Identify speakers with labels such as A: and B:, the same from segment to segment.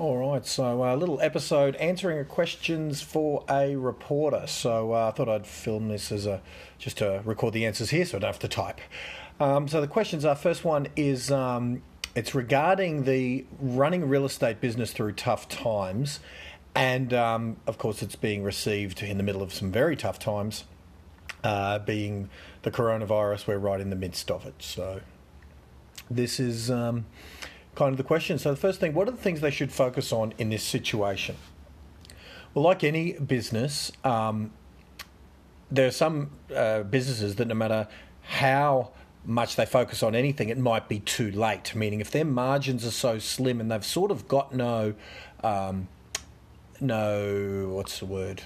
A: All right, so a little episode answering questions for a reporter. So uh, I thought I'd film this as a just to record the answers here, so I don't have to type. Um, so the questions are: first one is um, it's regarding the running real estate business through tough times, and um, of course it's being received in the middle of some very tough times, uh, being the coronavirus. We're right in the midst of it, so this is um, kind of the question. So, the first thing, what are the things they should focus on in this situation? Well, like any business, um, there are some uh, businesses that no matter how much they focus on anything, it might be too late. Meaning, if their margins are so slim and they've sort of got no, um, no, what's the word?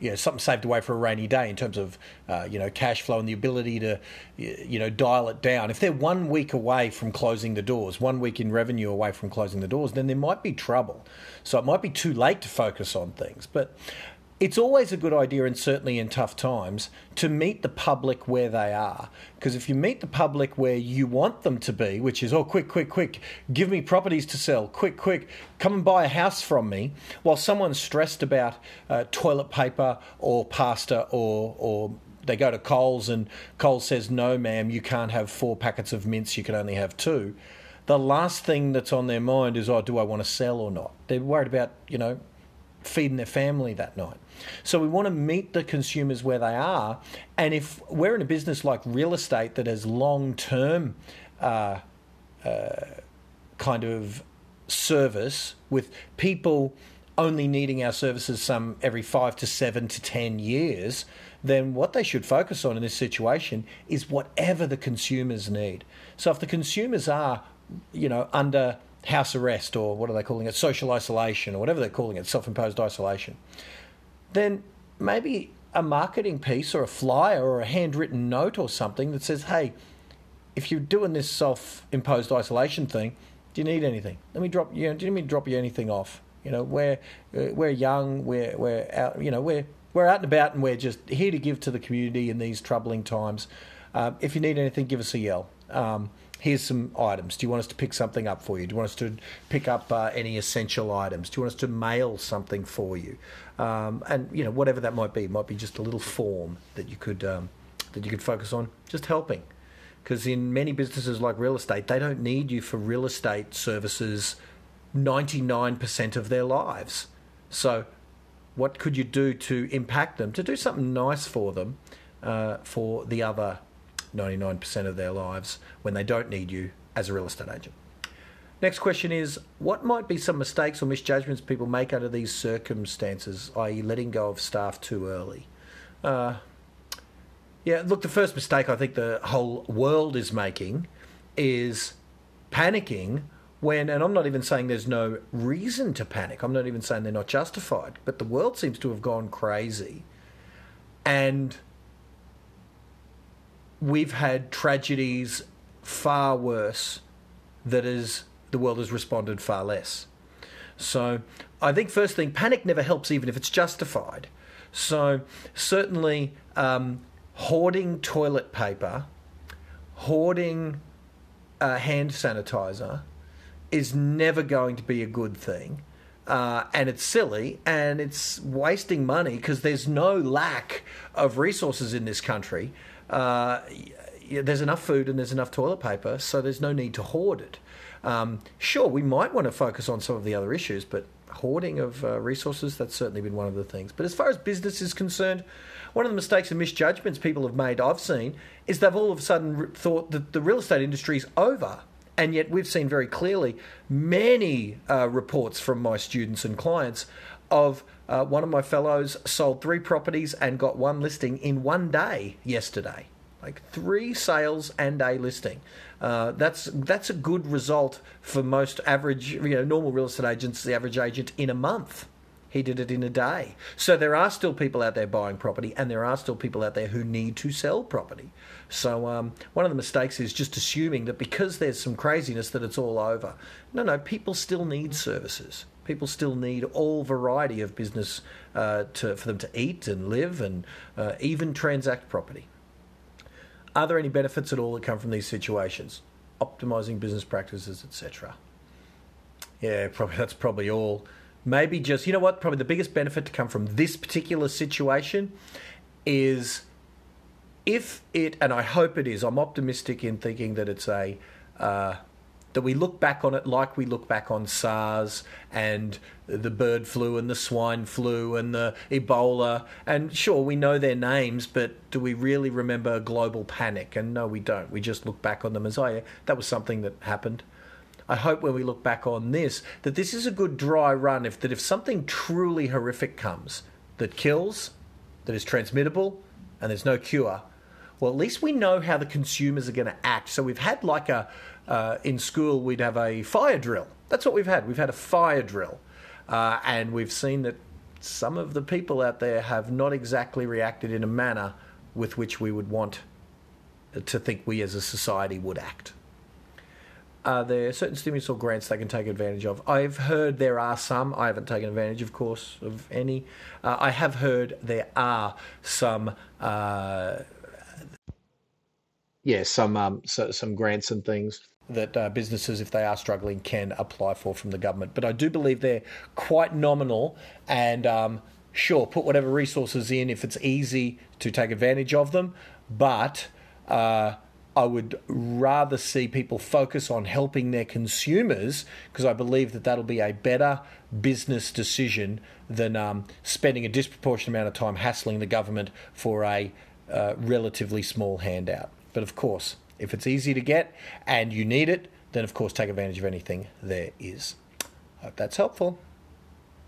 A: You know, something saved away for a rainy day in terms of uh, you know cash flow and the ability to you know dial it down. If they're one week away from closing the doors, one week in revenue away from closing the doors, then there might be trouble. So it might be too late to focus on things. But it's always a good idea, and certainly in tough times, to meet the public where they are. Because if you meet the public where you want them to be, which is, oh, quick, quick, quick, give me properties to sell, quick, quick, come and buy a house from me, while someone's stressed about uh, toilet paper or pasta or, or they go to Coles and Coles says, no, ma'am, you can't have four packets of mints, you can only have two. The last thing that's on their mind is, oh, do I want to sell or not? They're worried about, you know, feeding their family that night. So we want to meet the consumers where they are. And if we're in a business like real estate that has long term uh, uh, kind of service with people only needing our services some every five to seven to ten years, then what they should focus on in this situation is whatever the consumers need. So if the consumers are, you know, under house arrest or what are they calling it, social isolation or whatever they're calling it, self imposed isolation, then maybe a marketing piece or a flyer or a handwritten note or something that says, hey, if you're doing this self imposed isolation thing, do you need anything? Let me drop you know, do you need me to drop you anything off? You know, we're uh, we're young, we're we're out you know, we're we're out and about and we're just here to give to the community in these troubling times. Uh, if you need anything, give us a yell. Um, here's some items. Do you want us to pick something up for you? Do you want us to pick up uh, any essential items? Do you want us to mail something for you? Um, and you know whatever that might be, it might be just a little form that you could um, that you could focus on, just helping. Because in many businesses like real estate, they don't need you for real estate services 99% of their lives. So, what could you do to impact them, to do something nice for them uh, for the other 99% of their lives when they don't need you as a real estate agent. Next question is What might be some mistakes or misjudgments people make under these circumstances, i.e., letting go of staff too early? Uh, yeah, look, the first mistake I think the whole world is making is panicking when, and I'm not even saying there's no reason to panic, I'm not even saying they're not justified, but the world seems to have gone crazy. And we've had tragedies far worse that is the world has responded far less. So I think first thing, panic never helps even if it's justified. So certainly um, hoarding toilet paper, hoarding uh, hand sanitizer is never going to be a good thing. Uh, and it's silly and it's wasting money because there's no lack of resources in this country uh, there's enough food and there's enough toilet paper, so there's no need to hoard it. Um, sure, we might want to focus on some of the other issues, but hoarding of uh, resources, that's certainly been one of the things. But as far as business is concerned, one of the mistakes and misjudgments people have made, I've seen, is they've all of a sudden thought that the real estate industry is over. And yet, we've seen very clearly many uh, reports from my students and clients of uh, one of my fellows sold three properties and got one listing in one day yesterday. Like three sales and a listing. Uh, that's that's a good result for most average, you know, normal real estate agents. The average agent in a month, he did it in a day. So there are still people out there buying property, and there are still people out there who need to sell property. So um, one of the mistakes is just assuming that because there's some craziness that it's all over. No, no, people still need services people still need all variety of business uh, to, for them to eat and live and uh, even transact property. Are there any benefits at all that come from these situations? Optimizing business practices, etc. Yeah, probably that's probably all. Maybe just you know what? Probably the biggest benefit to come from this particular situation is if it, and I hope it is. I'm optimistic in thinking that it's a uh, that we look back on it like we look back on SARS and the bird flu and the swine flu and the Ebola. And sure, we know their names, but do we really remember a global panic? And no, we don't. We just look back on them as, oh, yeah, that was something that happened. I hope when we look back on this that this is a good dry run. If that if something truly horrific comes that kills, that is transmittable, and there's no cure, well, at least we know how the consumers are going to act. So we've had like a uh, in school we'd have a fire drill. That's what we've had. We've had a fire drill, uh, and we've seen that some of the people out there have not exactly reacted in a manner with which we would want to think we as a society would act. Are there certain stimulus or grants they can take advantage of? I've heard there are some. I haven't taken advantage, of course, of any. Uh, I have heard there are some. Uh, yeah, some um, so, some grants and things that uh, businesses, if they are struggling, can apply for from the government. But I do believe they're quite nominal and um, sure, put whatever resources in if it's easy to take advantage of them. But uh, I would rather see people focus on helping their consumers because I believe that that'll be a better business decision than um, spending a disproportionate amount of time hassling the government for a uh, relatively small handout. But of course, if it's easy to get and you need it, then of course take advantage of anything there is. Hope that's helpful.